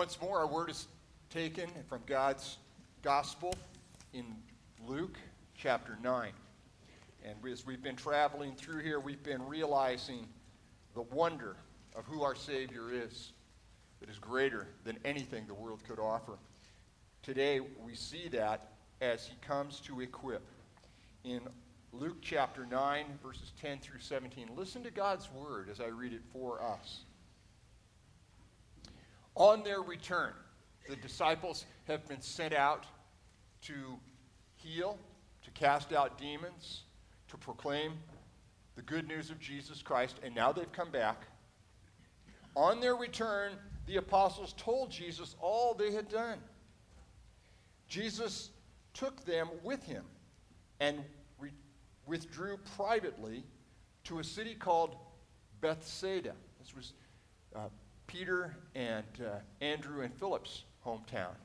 Once more, our word is taken from God's gospel in Luke chapter 9. And as we've been traveling through here, we've been realizing the wonder of who our Savior is that is greater than anything the world could offer. Today, we see that as he comes to equip. In Luke chapter 9, verses 10 through 17, listen to God's word as I read it for us. On their return, the disciples have been sent out to heal, to cast out demons, to proclaim the good news of Jesus Christ, and now they've come back. On their return, the apostles told Jesus all they had done. Jesus took them with him and re- withdrew privately to a city called Bethsaida. This was uh, Peter and uh, Andrew and Philip's hometown.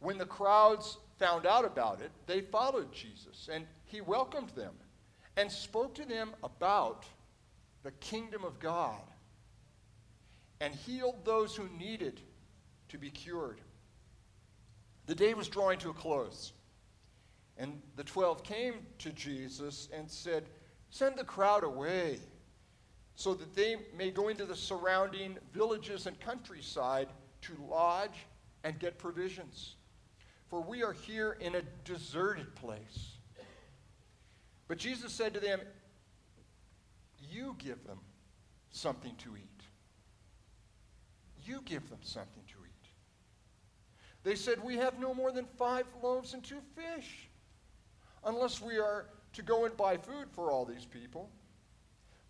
When the crowds found out about it, they followed Jesus, and he welcomed them and spoke to them about the kingdom of God and healed those who needed to be cured. The day was drawing to a close, and the twelve came to Jesus and said, Send the crowd away so that they may go into the surrounding villages and countryside to lodge and get provisions. For we are here in a deserted place. But Jesus said to them, You give them something to eat. You give them something to eat. They said, We have no more than five loaves and two fish, unless we are to go and buy food for all these people.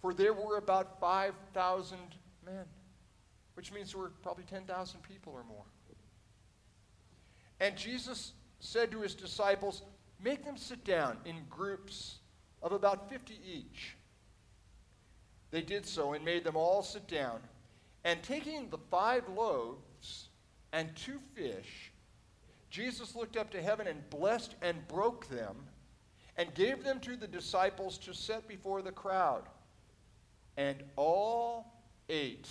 For there were about 5,000 men, which means there were probably 10,000 people or more. And Jesus said to his disciples, Make them sit down in groups of about 50 each. They did so and made them all sit down. And taking the five loaves and two fish, Jesus looked up to heaven and blessed and broke them and gave them to the disciples to set before the crowd. And all ate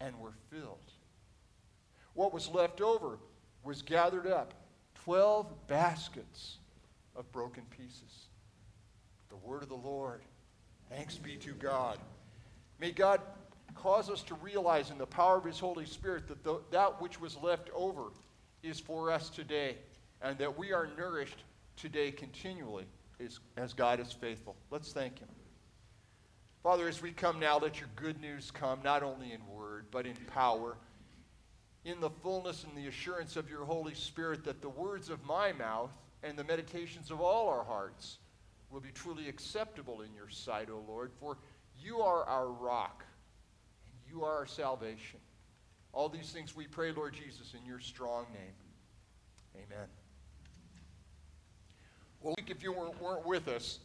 and were filled. What was left over was gathered up 12 baskets of broken pieces. The word of the Lord. Thanks be to God. May God cause us to realize in the power of His Holy Spirit that the, that which was left over is for us today, and that we are nourished today continually as, as God is faithful. Let's thank Him. Father, as we come now, let your good news come, not only in word, but in power, in the fullness and the assurance of your Holy Spirit, that the words of my mouth and the meditations of all our hearts will be truly acceptable in your sight, O Lord, for you are our rock, and you are our salvation. All these things we pray, Lord Jesus, in your strong name. Amen. Well, if you weren't with us,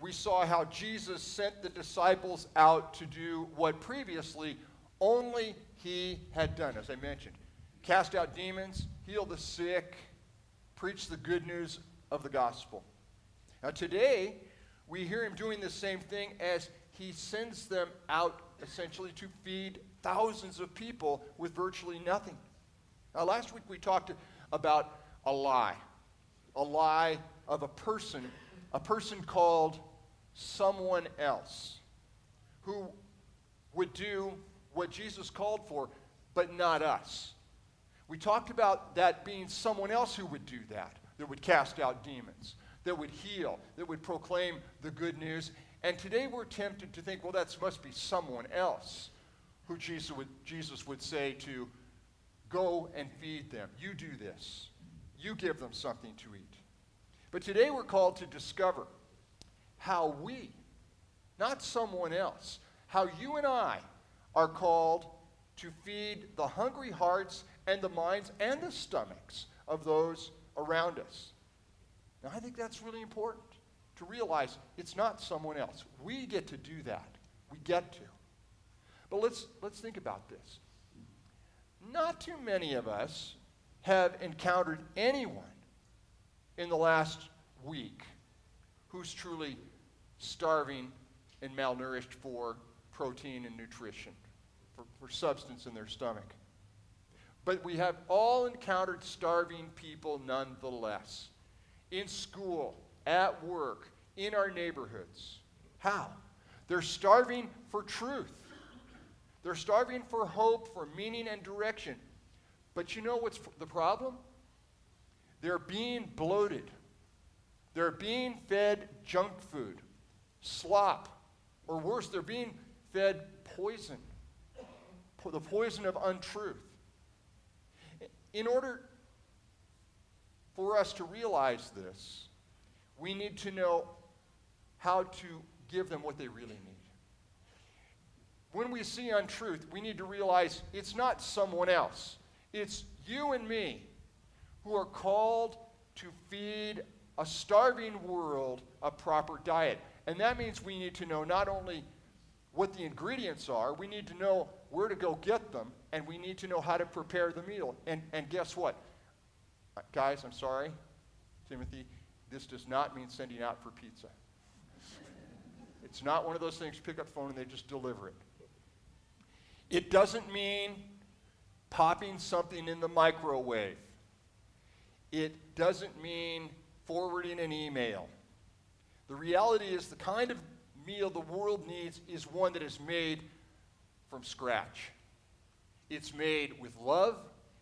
we saw how Jesus sent the disciples out to do what previously only he had done, as I mentioned cast out demons, heal the sick, preach the good news of the gospel. Now, today, we hear him doing the same thing as he sends them out essentially to feed thousands of people with virtually nothing. Now, last week we talked about a lie, a lie of a person, a person called someone else who would do what Jesus called for, but not us. We talked about that being someone else who would do that, that would cast out demons, that would heal, that would proclaim the good news. And today we're tempted to think, well, that must be someone else who Jesus would, Jesus would say to go and feed them. You do this, you give them something to eat. But today we're called to discover how we, not someone else, how you and I are called to feed the hungry hearts and the minds and the stomachs of those around us. Now, I think that's really important to realize it's not someone else. We get to do that. We get to. But let's, let's think about this. Not too many of us have encountered anyone in the last week who's truly starving and malnourished for protein and nutrition, for, for substance in their stomach. But we have all encountered starving people nonetheless. In school, at work, in our neighborhoods. How? They're starving for truth. They're starving for hope, for meaning and direction. But you know what's the problem? They're being bloated. They're being fed junk food, slop, or worse, they're being fed poison, the poison of untruth. In order for us to realize this, we need to know how to give them what they really need. When we see untruth, we need to realize it's not someone else, it's you and me who are called to feed a starving world a proper diet. And that means we need to know not only what the ingredients are, we need to know where to go get them, and we need to know how to prepare the meal. And, and guess what? Uh, guys, I'm sorry, Timothy, this does not mean sending out for pizza. It's not one of those things pick up the phone and they just deliver it. It doesn't mean popping something in the microwave. It doesn't mean forwarding an email. The reality is the kind of meal the world needs is one that is made from scratch. It's made with love,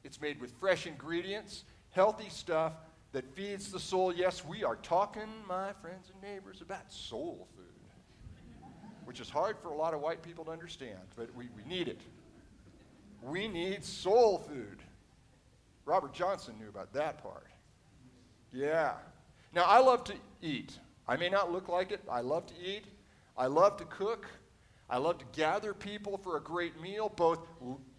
it's made with fresh ingredients, healthy stuff that feeds the soul. Yes, we are talking, my friends and neighbors, about soul food, which is hard for a lot of white people to understand, but we, we need it. We need soul food. Robert Johnson knew about that part. Yeah. Now, I love to eat. I may not look like it. I love to eat. I love to cook. I love to gather people for a great meal, both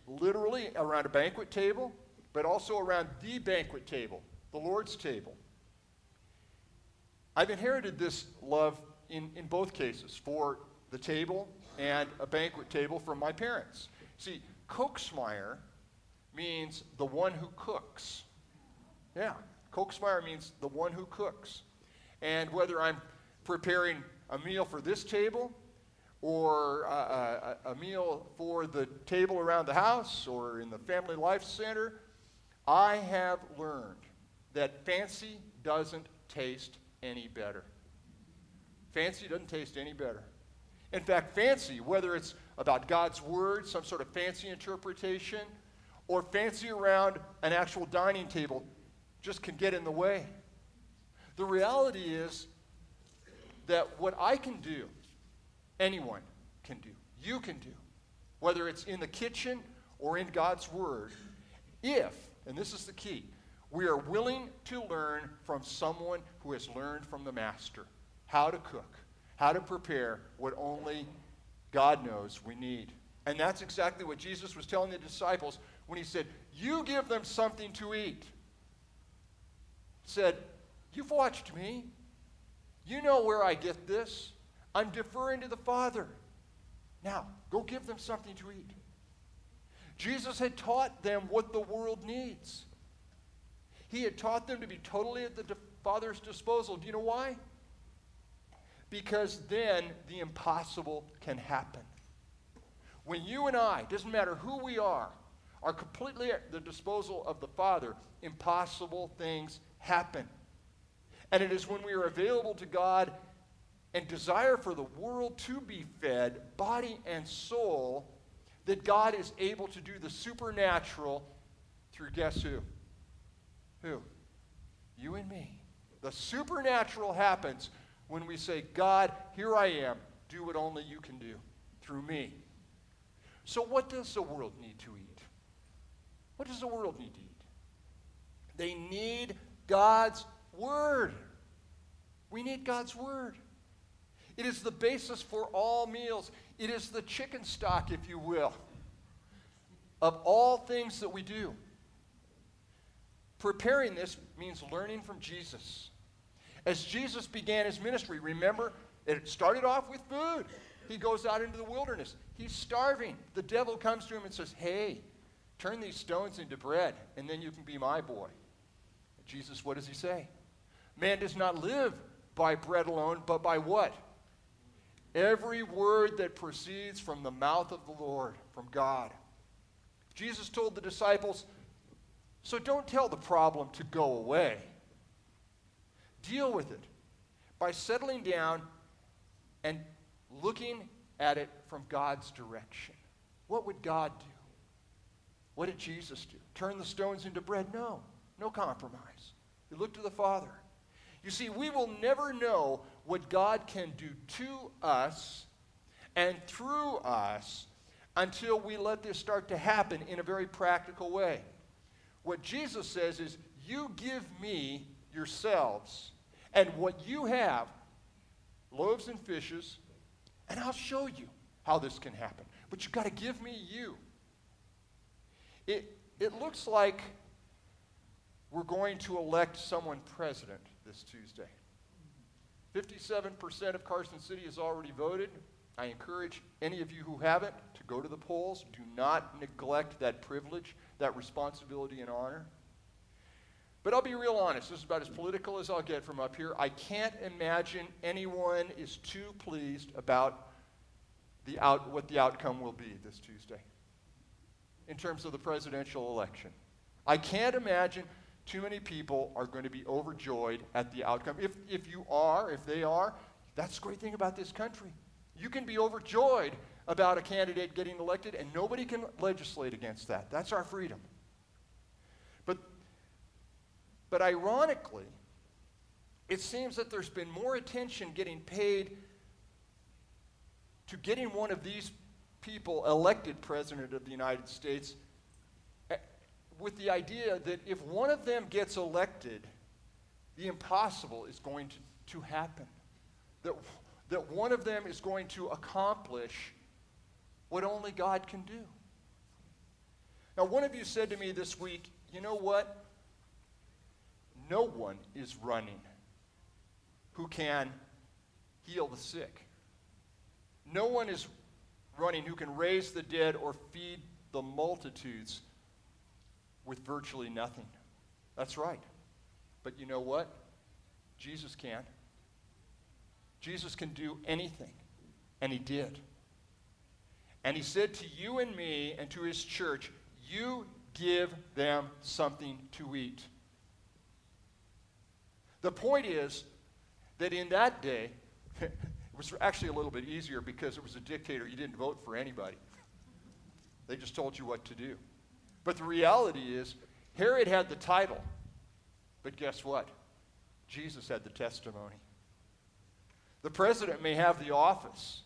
literally around a banquet table, but also around the banquet table, the Lord's table. I've inherited this love in, in both cases for the table and a banquet table from my parents. See, Kochsmeyer means the one who cooks. Yeah, Kochsmeyer means the one who cooks. And whether I'm preparing a meal for this table or a, a, a, meal for the table around the house or in the family life center, I have learned that fancy doesn't taste any better. Fancy doesn't taste any better. In fact, fancy, whether it's about God's word, some sort of fancy interpretation, or fancy around an actual dining table, just can get in the way. The reality is that what I can do, anyone can do, you can do, whether it's in the kitchen or in God's Word, if, and this is the key, we are willing to learn from someone who has learned from the Master how to cook, how to prepare what only God knows we need. And that's exactly what Jesus was telling the disciples when he said, You give them something to eat said, You've watched me. You know where I get this. I'm deferring to the Father. Now, go give them something to eat. Jesus had taught them what the world needs. He had taught them to be totally at the Father's disposal. Do you know why? Because then the impossible can happen. When you and I, doesn't matter who we are, are completely at the disposal of the Father, impossible things happen. And it is when we are available to God and desire for the world to be fed, body and soul, that God is able to do the supernatural through guess who? Who? You and me. The supernatural happens when we say, God, here I am. Do what only you can do through me. So, what does the world need to eat? What does the world need to eat? They need God's Word. We need God's Word. It is the basis for all meals. It is the chicken stock, if you will, of all things that we do. Preparing this means learning from Jesus. As Jesus began his ministry, remember, it started off with food. He goes out into the wilderness. He's starving. The devil comes to him and says, Hey, turn these stones into bread, and then you can be my boy. Jesus, what does he say? Man does not live by bread alone, but by what? Every word that proceeds from the mouth of the Lord, from God. Jesus told the disciples, So don't tell the problem to go away. Deal with it by settling down and looking at it from God's direction. What would God do? What did Jesus do? Turn the stones into bread? No, no compromise. He looked to the Father. You see, we will never know what God can do to us and through us until we let this start to happen in a very practical way. What Jesus says is, You give me yourselves and what you have, loaves and fishes, and I'll show you how this can happen. But you've got to give me you. It, it looks like we're going to elect someone president this Tuesday. 57% of Carson City has already voted. I encourage any of you who haven't to go to the polls. Do not neglect that privilege, that responsibility, and honor. But I'll be real honest. This is about as political as I'll get from up here. I can't imagine anyone is too pleased about the out, what the outcome will be this Tuesday in terms of the presidential election. I can't imagine too many people are going to be overjoyed at the outcome. If, if you are, if they are, that's the great thing about this country. You can be overjoyed about a candidate getting elected, and nobody can legislate against that. That's our freedom. But but ironically, it seems that there's been more attention getting paid to getting one of these people elected president of the United States with the idea that if one of them gets elected, the impossible is going to, to happen. That, that one of them is going to accomplish what only God can do. Now, one of you said to me this week, you know what? no one is running who can heal the sick. No one is running who can raise the dead or feed the multitudes with virtually nothing. That's right. But you know what? Jesus can. Jesus can do anything. And he did. And he said to you and me and to his church, You give them something to eat. The point is that in that day, it was actually a little bit easier because it was a dictator. You didn't vote for anybody, they just told you what to do. But the reality is, Herod had the title, but guess what? Jesus had the testimony. The president may have the office,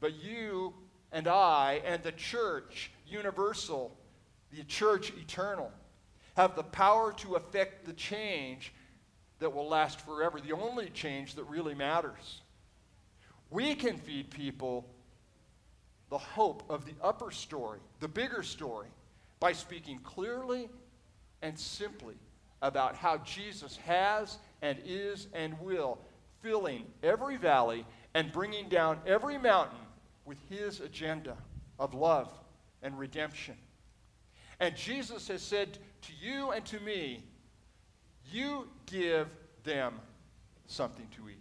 but you and I and the church, universal, the church eternal, have the power to affect the change that will last forever, the only change that really matters. We can feed people the hope of the upper story, the bigger story, by speaking clearly and simply about how Jesus has and is and will, filling every valley and bringing down every mountain with his agenda of love and redemption. And Jesus has said to you and to me, you give them something to eat.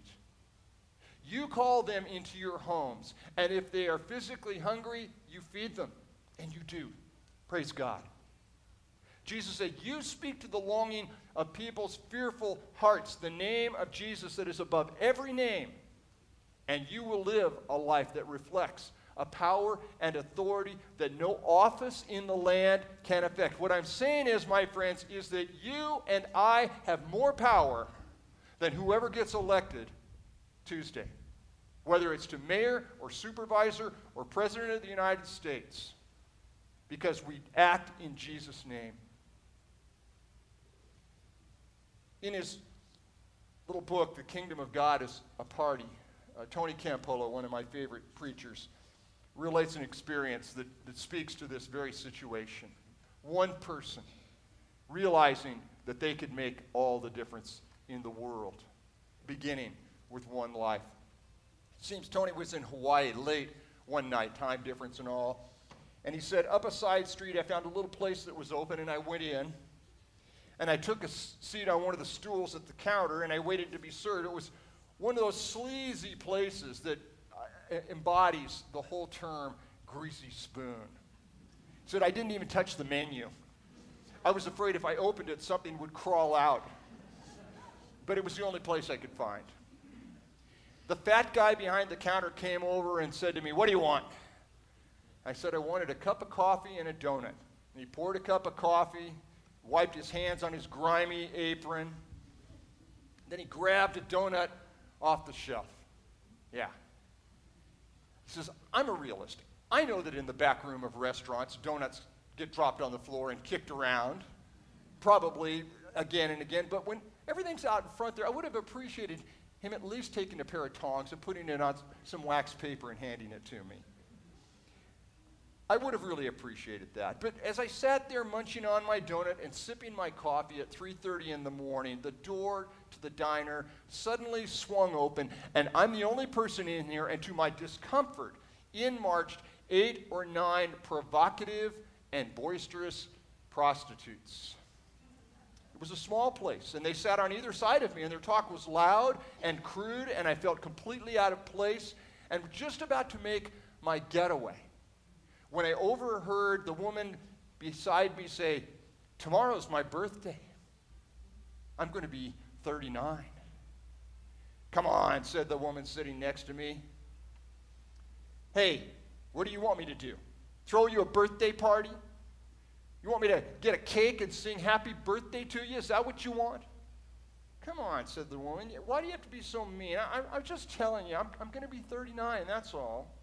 You call them into your homes, and if they are physically hungry, you feed them, and you do. Praise God. Jesus said, You speak to the longing of people's fearful hearts, the name of Jesus that is above every name, and you will live a life that reflects a power and authority that no office in the land can affect. What I'm saying is, my friends, is that you and I have more power than whoever gets elected Tuesday, whether it's to mayor or supervisor or president of the United States, because we act in Jesus' name. In his little book, The Kingdom of God is a Party, uh, Tony Campolo, one of my favorite preachers, relates an experience that, that speaks to this very situation. One person realizing that they could make all the difference in the world, beginning with one life. It seems Tony was in Hawaii late one night, time difference and all. And he said, Up a side street, I found a little place that was open, and I went in. And I took a seat on one of the stools at the counter, and I waited to be served. It was one of those sleazy places that uh, embodies the whole term greasy spoon. He said, I didn't even touch the menu. I was afraid if I opened it, something would crawl out. But it was the only place I could find. The fat guy behind the counter came over and said to me, What do you want? I said, I wanted a cup of coffee and a donut. And he poured a cup of coffee, wiped his hands on his grimy apron. Then he grabbed a donut off the shelf. Yeah. He says, I'm a realist. I know that in the back room of restaurants, donuts get dropped on the floor and kicked around, probably again and again. But when everything's out in front there, I would have appreciated him at least taking a pair of tongs and putting it on some wax paper and handing it to me. I would have really appreciated that. But as I sat there munching on my donut and sipping my coffee at 3:30 in the morning, the door to the diner suddenly swung open, and I'm the only person in here, and to my discomfort, in marched eight or nine provocative and boisterous prostitutes. It was a small place, and they sat on either side of me, and their talk was loud and crude, and I felt completely out of place and just about to make my getaway when I overheard the woman beside me say, Tomorrow's my birthday. I'm going to be 39. Come on, said the woman sitting next to me. Hey, what do you want me to do? Throw you a birthday party? You want me to get a cake and sing happy birthday to you? Is that what you want? Come on, said the woman. Why do you have to be so mean? I, am just telling you, I'm, I'm going to be 39, that's all.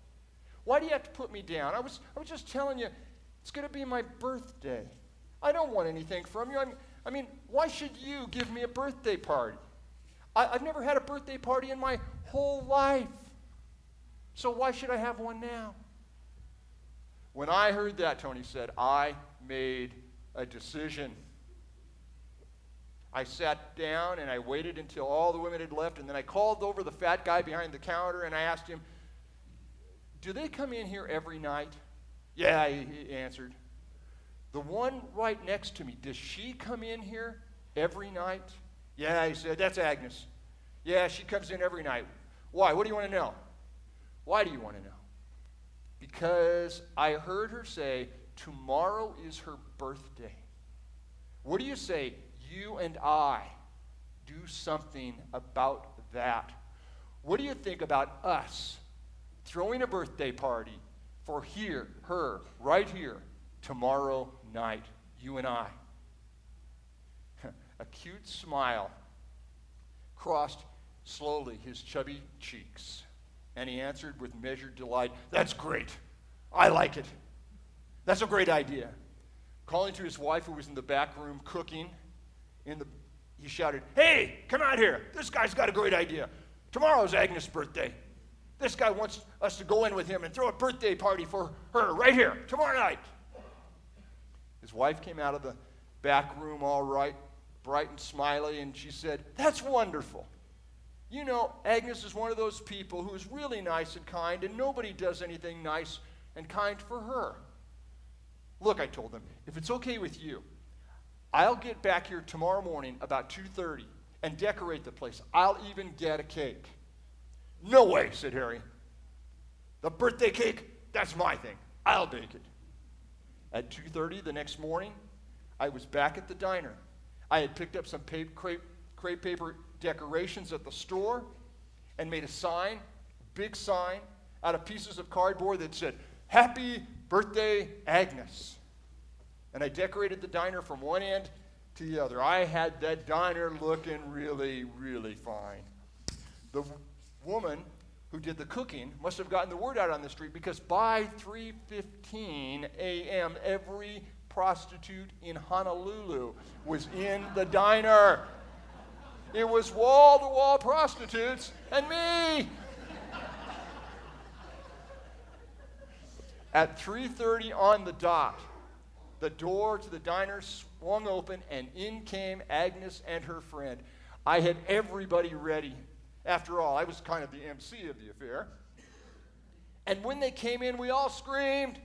Why do you have to put me down? I was, I was just telling you, it's going to be my birthday. I don't want anything from you. I'm, I mean, why should you give me a birthday party? I, I've never had a birthday party in my whole life. So why should I have one now? When I heard that, Tony said, I made a decision. I sat down and I waited until all the women had left, and then I called over the fat guy behind the counter and I asked him, do they come in here every night? Yeah, he, answered. The one right next to me, does she come in here every night? Yeah, he said, that's Agnes. Yeah, she comes in every night. Why? What do you want to know? Why do you want to know? Because I heard her say, tomorrow is her birthday. What do you say? You and I do something about that. What do you think about us throwing a birthday party for here, her, right here, tomorrow night, you and I. a cute smile crossed slowly his chubby cheeks, and he answered with measured delight, That's great. I like it. That's a great idea. Calling to his wife, who was in the back room cooking, in the, he shouted, Hey, come out here. This guy's got a great idea. Tomorrow's Agnes' birthday. This guy wants us to go in with him and throw a birthday party for her right here, tomorrow night. His wife came out of the back room all right, bright and smiley, and she said, That's wonderful. You know, Agnes is one of those people who is really nice and kind, and nobody does anything nice and kind for her. Look, I told them, if it's okay with you, I'll get back here tomorrow morning about 2:30 and decorate the place. I'll even get a cake. No way, said Harry. The birthday cake, that's my thing. I'll bake it. At 2:30 the next morning, I was back at the diner. I had picked up some crepe, crepe paper decorations at the store and made a sign, big sign, out of pieces of cardboard that said, Happy Birthday, Agnes. And I decorated the diner from one end to the other. I had that diner looking really, really fine. The woman who did the cooking must have gotten the word out on the street because by 3:15 a.m. every prostitute in Honolulu was in the diner. It was wall-to-wall prostitutes and me. At 3:30 on the dot, the door to the diner swung open and in came Agnes and her friend. I had everybody ready after all, I was kind of the MC of the affair. And when they came in, we all screamed,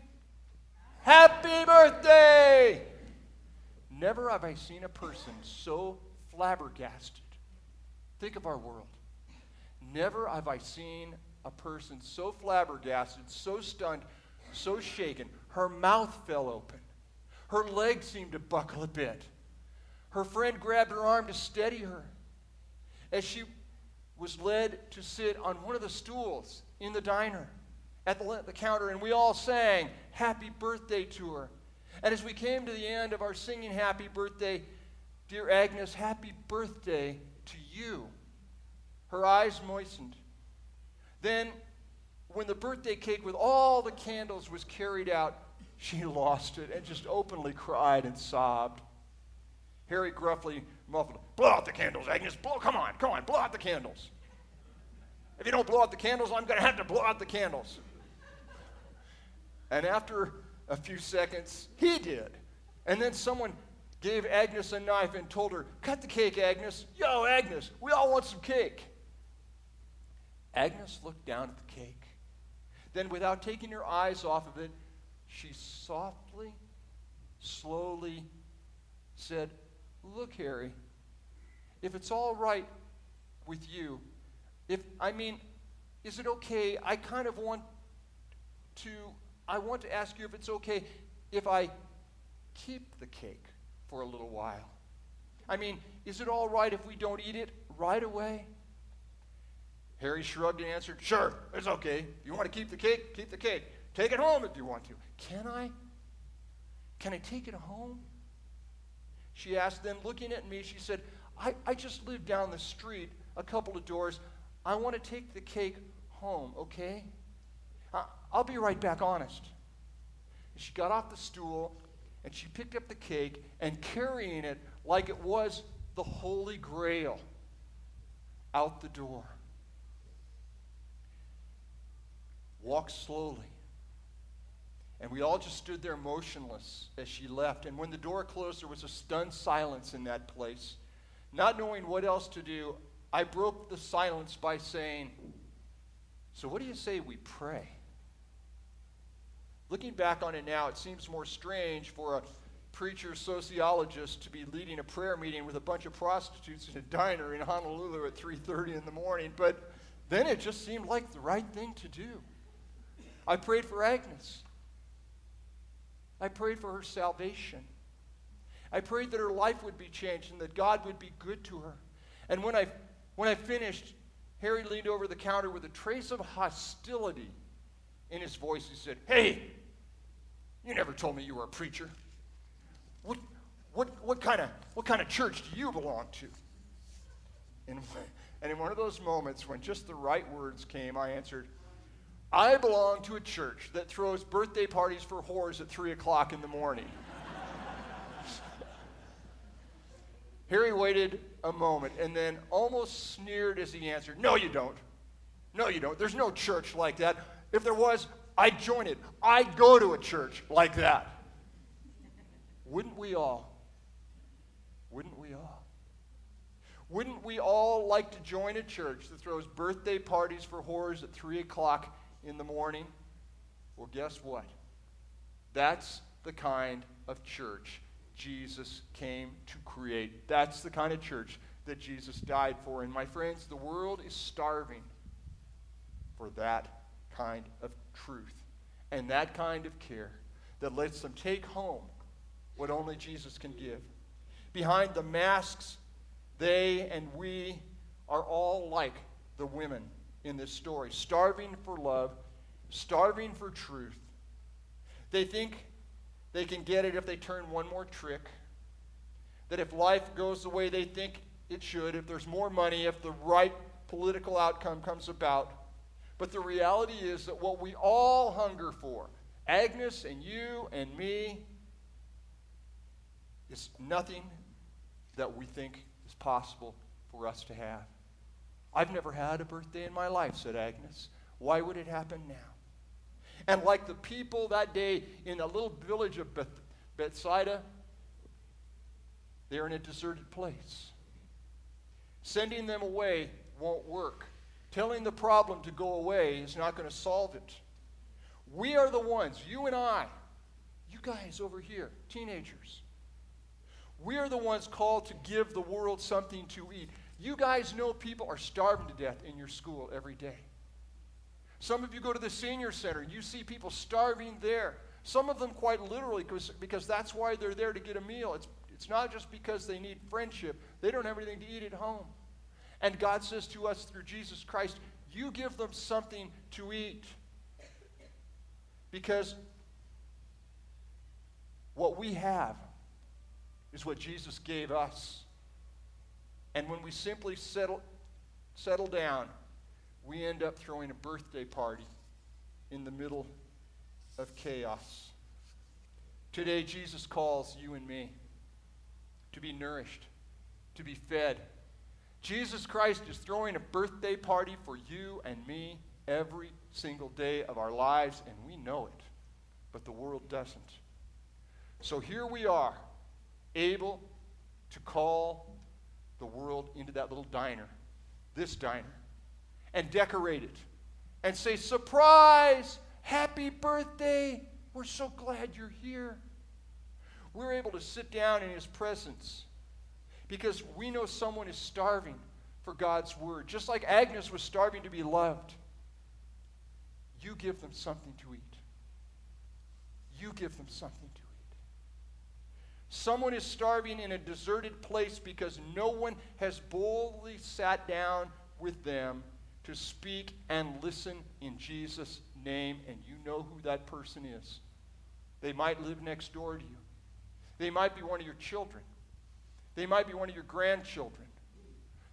Happy birthday! Never have I seen a person so flabbergasted. Think of our world. Never have I seen a person so flabbergasted, so stunned, so shaken. Her mouth fell open. Her legs seemed to buckle a bit. Her friend grabbed her arm to steady her. As she was led to sit on one of the stools in the diner at the, the counter, and we all sang happy birthday to her. And as we came to the end of our singing happy birthday, dear Agnes, happy birthday to you. Her eyes moistened. Then, when the birthday cake with all the candles was carried out, she lost it and just openly cried and sobbed. Harry gruffly muffled, Blow out the candles, Agnes. Blow, come on, come on, blow out the candles. If you don't blow out the candles, I'm going to have to blow out the candles. And after a few seconds, he did. And then someone gave Agnes a knife and told her, Cut the cake, Agnes. Yo, Agnes, we all want some cake. Agnes looked down at the cake. Then, without taking her eyes off of it, she softly, slowly said, Look, Harry, if it's all right with you, if, I mean, is it okay? I kind of want to, I want to ask you if it's okay if I keep the cake for a little while. I mean, is it all right if we don't eat it right away? Harry shrugged and answered, Sure, it's okay. If you want to keep the cake, keep the cake. Take it home if you want to. Can I? Can I take it home? She asked. Then, looking at me, she said, I, I just live down the street a couple of doors. I want to take the cake home, okay? I, I'll be right back, honest. She got off the stool and she picked up the cake and carrying it like it was the Holy Grail out the door. Walked slowly and we all just stood there motionless as she left. And when the door closed, there was a stunned silence in that place. Not knowing what else to do, I broke the silence by saying, So, what do you say we pray? Looking back on it now, it seems more strange for a preacher sociologist to be leading a prayer meeting with a bunch of prostitutes in a diner in Honolulu at 3:30 in the morning, but then it just seemed like the right thing to do. I prayed for Agnes. I prayed for her salvation. I prayed that her life would be changed and that God would be good to her. And when I, when I finished, Harry leaned over the counter with a trace of hostility in his voice. He said, Hey, you never told me you were a preacher. What, what, what, kind, of, what kind of church do you belong to? And, and in one of those moments when just the right words came, I answered, I belong to a church that throws birthday parties for whores at 3 o'clock in the morning. Harry waited a moment and then almost sneered as he answered, No, you don't. No, you don't. There's no church like that. If there was, I'd join it. I'd go to a church like that. Wouldn't we all? Wouldn't we all? Wouldn't we all like to join a church that throws birthday parties for whores at 3 o'clock in the morning? Well, guess what? That's the kind of church Jesus came to create. That's the kind of church that Jesus died for. And my friends, the world is starving for that kind of truth and that kind of care that lets them take home what only Jesus can give. Behind the masks, they and we are all like the women in this story, starving for love, starving for truth. They think they can get it if they turn one more trick. That if life goes the way they think it should, if there's more money, if the right political outcome comes about. But the reality is that what we all hunger for, Agnes and you and me, is nothing that we think is possible for us to have. I've never had a birthday in my life, said Agnes. Why would it happen now? And like the people that day in a little village of Beth- Bethsaida, they're in a deserted place. Sending them away won't work. Telling the problem to go away is not going to solve it. We are the ones, you and I, you guys over here, teenagers, we are the ones called to give the world something to eat. You guys know people are starving to death in your school every day. Some of you go to the senior center, you see people starving there. Some of them quite literally because, that's why they're there to get a meal. It's, it's not just because they need friendship, they don't have anything to eat at home. And God says to us through Jesus Christ, You give them something to eat. Because what we have is what Jesus gave us. And when we simply settle, settle down, we end up throwing a birthday party in the middle of chaos. Today, Jesus calls you and me to be nourished, to be fed. Jesus Christ is throwing a birthday party for you and me every single day of our lives, and we know it, but the world doesn't. So here we are, able to call the world into that little diner, this diner, and decorate it and say, Surprise! Happy birthday! We're so glad you're here. We're able to sit down in His presence because we know someone is starving for God's word, just like Agnes was starving to be loved. You give them something to eat. You give them something to. Someone is starving in a deserted place because no one has boldly sat down with them to speak and listen in Jesus' name, and you know who that person is. They might live next door to you, they might be one of your children, they might be one of your grandchildren,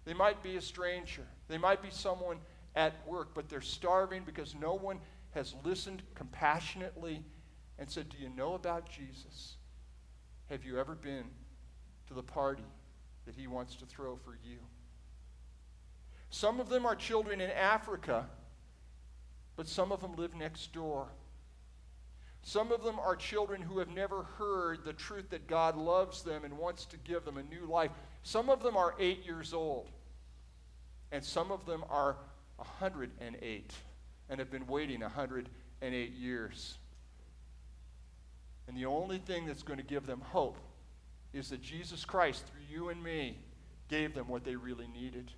they might be a stranger, they might be someone at work, but they're starving because no one has listened compassionately and said, Do you know about Jesus? Have you ever been to the party that he wants to throw for you? Some of them are children in Africa, but some of them live next door. Some of them are children who have never heard the truth that God loves them and wants to give them a new life. Some of them are eight years old, and some of them are 108 and have been waiting 108 years. And the only thing that's going to give them hope is that Jesus Christ, through you and me, gave them what they really needed.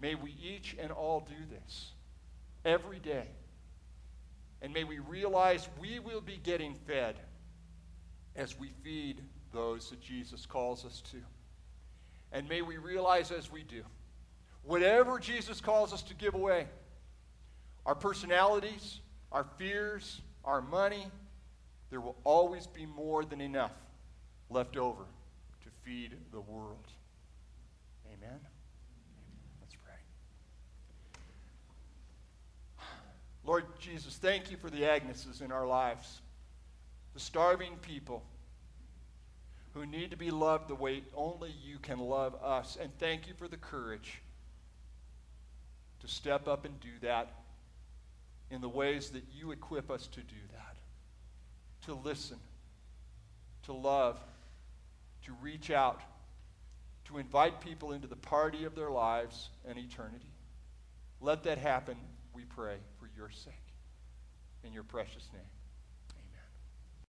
May we each and all do this every day. And may we realize we will be getting fed as we feed those that Jesus calls us to. And may we realize as we do, whatever Jesus calls us to give away, our personalities, our fears, our money, there will always be more than enough left over to feed the world. Amen. Let's pray. Lord Jesus, thank you for the Agneses in our lives, the starving people who need to be loved the way only you can love us. And thank you for the courage to step up and do that in the ways that you equip us to do that to listen, to love, to reach out, to invite people into the party of their lives and eternity. Let that happen, we pray, for your sake. In your precious name.